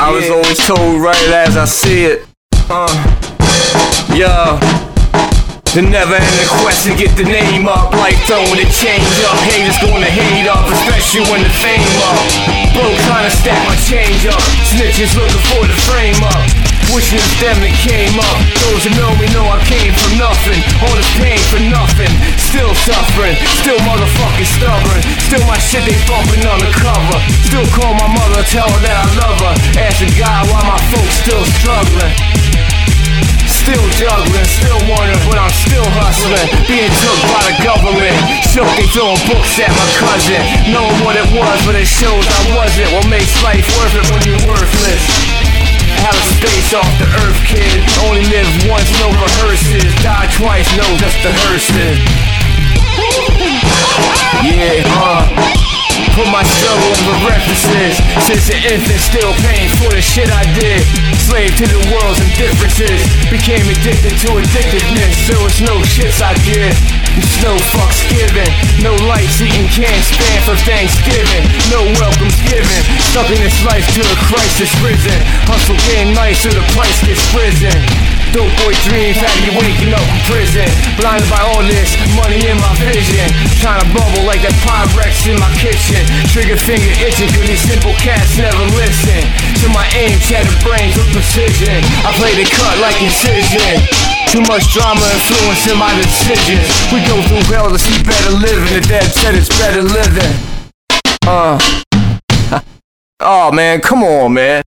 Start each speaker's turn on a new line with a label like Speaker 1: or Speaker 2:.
Speaker 1: I was always told right as I see it. Uh, yo. The never ending question, get the name up, like throwing the change up. Haters gonna hate up, especially when the fame up. Bro trying to stack my change up, snitches looking for the frame up. Wishing it's them that came up. Those who know me know I came from nothing. All this pain for nothing. Still suffering, still motherfucking stubborn. Still my shit they bumping on the cover. Still call my mother, tell her that I love her. Being took by the government. Shook, they throwing books at my cousin. Knowing what it was, but it shows I wasn't. What makes life worth it when you're worthless? Out of space off the earth, kid. Only live once, no rehearses. Die twice, no, just the hearses. Yeah, uh. Put my struggle in the references. Since an infant, still paying for the shit I did. Slave to the world's indifferences. Became addicted to addictiveness. There was no shits I give. It's no fucks given. No lights eating can't stand for Thanksgiving. No welcomes given. Stuck this life till the crisis risen. Hustle game nice till the price gets risen. Dope boy dreams had you waking up in prison. Blinded by all this money in my vision. In my kitchen. Trigger finger itching cause these simple cats never listen. To my aim, chatter brains with precision. I play the cut like incision. Too much drama influencing my decisions. We go through hell to see better living. The dead said it's better living. Uh. oh man, come on, man.